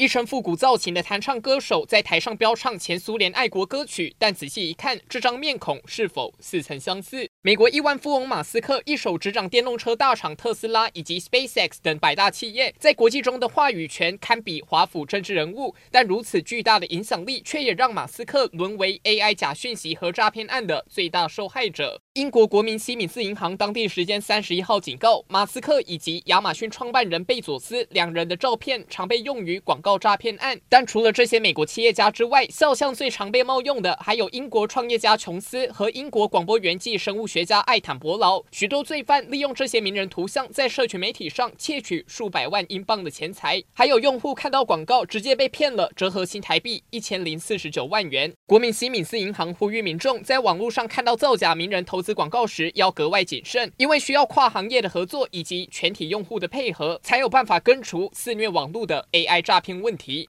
一身复古造型的弹唱歌手在台上飙唱前苏联爱国歌曲，但仔细一看，这张面孔是否似曾相似？美国亿万富翁马斯克一手执掌电动车大厂特斯拉以及 SpaceX 等百大企业，在国际中的话语权堪比华府政治人物。但如此巨大的影响力，却也让马斯克沦为 AI 假讯息和诈骗案的最大受害者。英国国民西敏寺银行当地时间三十一号警告，马斯克以及亚马逊创办人贝佐斯两人的照片常被用于广告诈骗案。但除了这些美国企业家之外，肖像最常被冒用的还有英国创业家琼斯和英国广播员暨生物学家艾坦伯劳，许多罪犯利用这些名人图像在社群媒体上窃取数百万英镑的钱财，还有用户看到广告直接被骗了，折合新台币一千零四十九万元。国民西敏斯银行呼吁民众在网络上看到造假名人投资广告时要格外谨慎，因为需要跨行业的合作以及全体用户的配合，才有办法根除肆虐网络的 AI 诈骗问题。